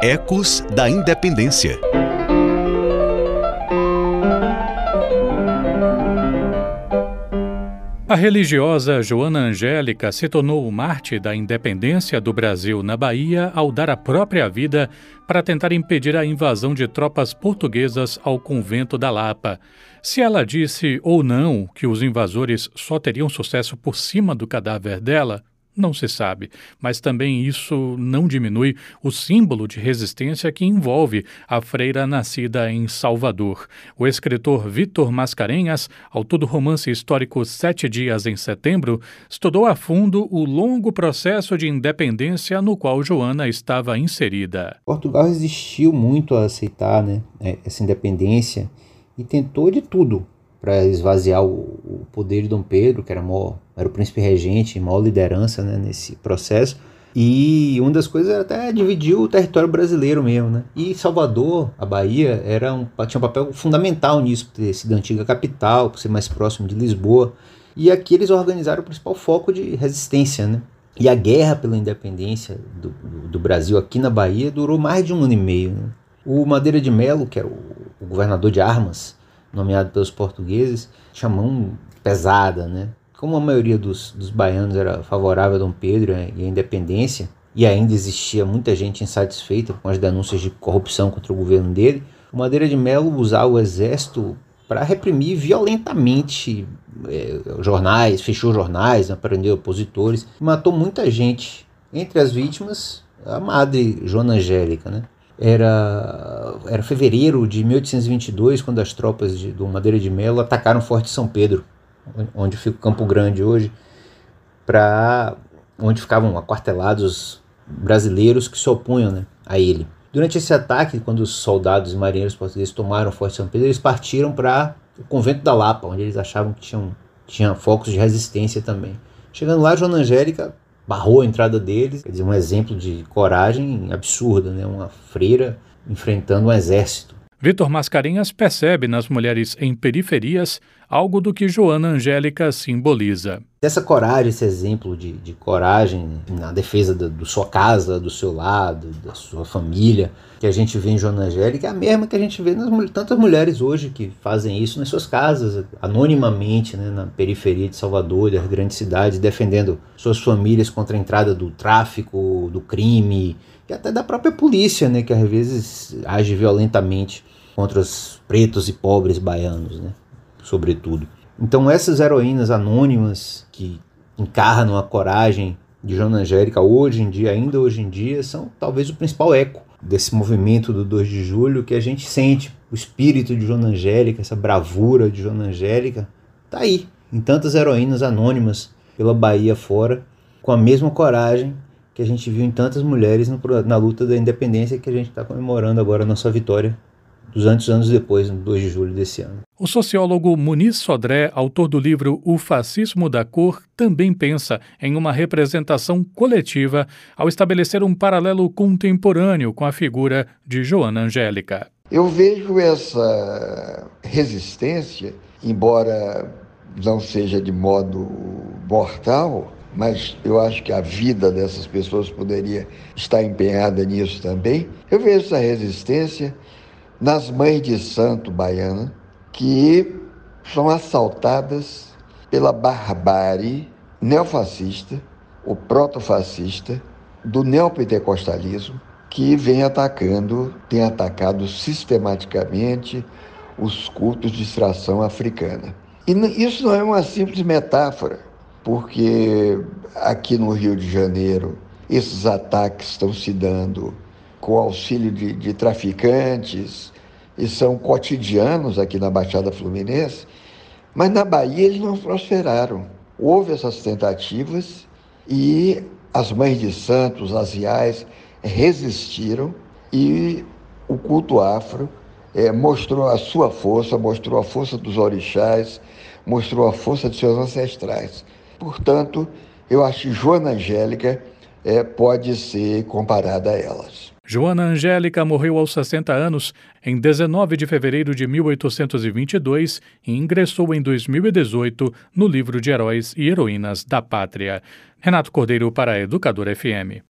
Ecos da Independência. A religiosa Joana Angélica se tornou o Marte da independência do Brasil na Bahia ao dar a própria vida para tentar impedir a invasão de tropas portuguesas ao convento da Lapa. Se ela disse ou não que os invasores só teriam sucesso por cima do cadáver dela, não se sabe, mas também isso não diminui o símbolo de resistência que envolve a freira nascida em Salvador. O escritor Vitor Mascarenhas, autor do romance histórico Sete Dias em Setembro, estudou a fundo o longo processo de independência no qual Joana estava inserida. Portugal resistiu muito a aceitar né, essa independência e tentou de tudo para esvaziar o, o, poder de Dom Pedro, que era, maior, era o príncipe regente, maior liderança né, nesse processo. E uma das coisas era até dividir o território brasileiro mesmo, né? E Salvador, a Bahia, era um, tinha um papel fundamental nisso, por ter sido a antiga capital, por ser mais próximo de Lisboa. E aqui eles organizaram o principal foco de resistência, né? E a guerra pela independência do, do, Brasil aqui na Bahia durou mais de um ano e meio. Né? O Madeira de Melo, que era o, o governador de Armas, nomeado pelos portugueses, mão pesada, né? Como a maioria dos, dos baianos era favorável a Dom Pedro e a independência, e ainda existia muita gente insatisfeita com as denúncias de corrupção contra o governo dele, o Madeira de Melo usava o exército para reprimir violentamente é, jornais, fechou jornais, prendeu opositores, matou muita gente. Entre as vítimas, a madre Joana Angélica, né? Era, era fevereiro de 1822, quando as tropas de, do Madeira de Melo atacaram o Forte São Pedro, onde fica o Campo Grande hoje, para onde ficavam aquartelados brasileiros que se opunham né, a ele. Durante esse ataque, quando os soldados e marinheiros portugueses tomaram o Forte São Pedro, eles partiram para o convento da Lapa, onde eles achavam que tinham, tinha focos de resistência também. Chegando lá, Joana Angélica barrou a entrada deles, quer dizer, um exemplo de coragem absurda, né? uma freira enfrentando um exército. Vitor Mascarenhas percebe nas mulheres em periferias algo do que Joana Angélica simboliza. Essa coragem, esse exemplo de, de coragem na defesa da do sua casa, do seu lado, da sua família, que a gente vê em Joana Angélica, é a mesma que a gente vê nas tantas mulheres hoje que fazem isso nas suas casas, anonimamente, né, na periferia de Salvador, das grandes cidades, defendendo suas famílias contra a entrada do tráfico, do crime, e até da própria polícia, né, que às vezes age violentamente contra os pretos e pobres baianos, né, sobretudo. Então essas heroínas anônimas que encarnam a coragem de Joana Angélica hoje em dia, ainda hoje em dia, são talvez o principal eco desse movimento do 2 de julho que a gente sente, o espírito de Joana Angélica, essa bravura de Joana Angélica, tá aí, em tantas heroínas anônimas pela Bahia fora, com a mesma coragem que a gente viu em tantas mulheres no, na luta da independência que a gente está comemorando agora a nossa vitória 200 anos depois, no 2 de julho desse ano. O sociólogo Muniz Sodré, autor do livro O Fascismo da Cor, também pensa em uma representação coletiva ao estabelecer um paralelo contemporâneo com a figura de Joana Angélica. Eu vejo essa resistência, embora não seja de modo mortal, mas eu acho que a vida dessas pessoas poderia estar empenhada nisso também. Eu vejo essa resistência nas mães de santo baiana que são assaltadas pela barbárie neofascista, o protofascista, do neopentecostalismo, que vem atacando, tem atacado sistematicamente os cultos de extração africana. E isso não é uma simples metáfora porque aqui no Rio de Janeiro esses ataques estão se dando com auxílio de, de traficantes e são cotidianos aqui na Baixada Fluminense, mas na Bahia eles não prosperaram. Houve essas tentativas e as mães de santos, as IAs, resistiram e o culto afro é, mostrou a sua força, mostrou a força dos orixás, mostrou a força de seus ancestrais. Portanto, eu acho que Joana Angélica é, pode ser comparada a elas. Joana Angélica morreu aos 60 anos em 19 de fevereiro de 1822 e ingressou em 2018 no livro de Heróis e Heroínas da Pátria. Renato Cordeiro para a Educadora FM.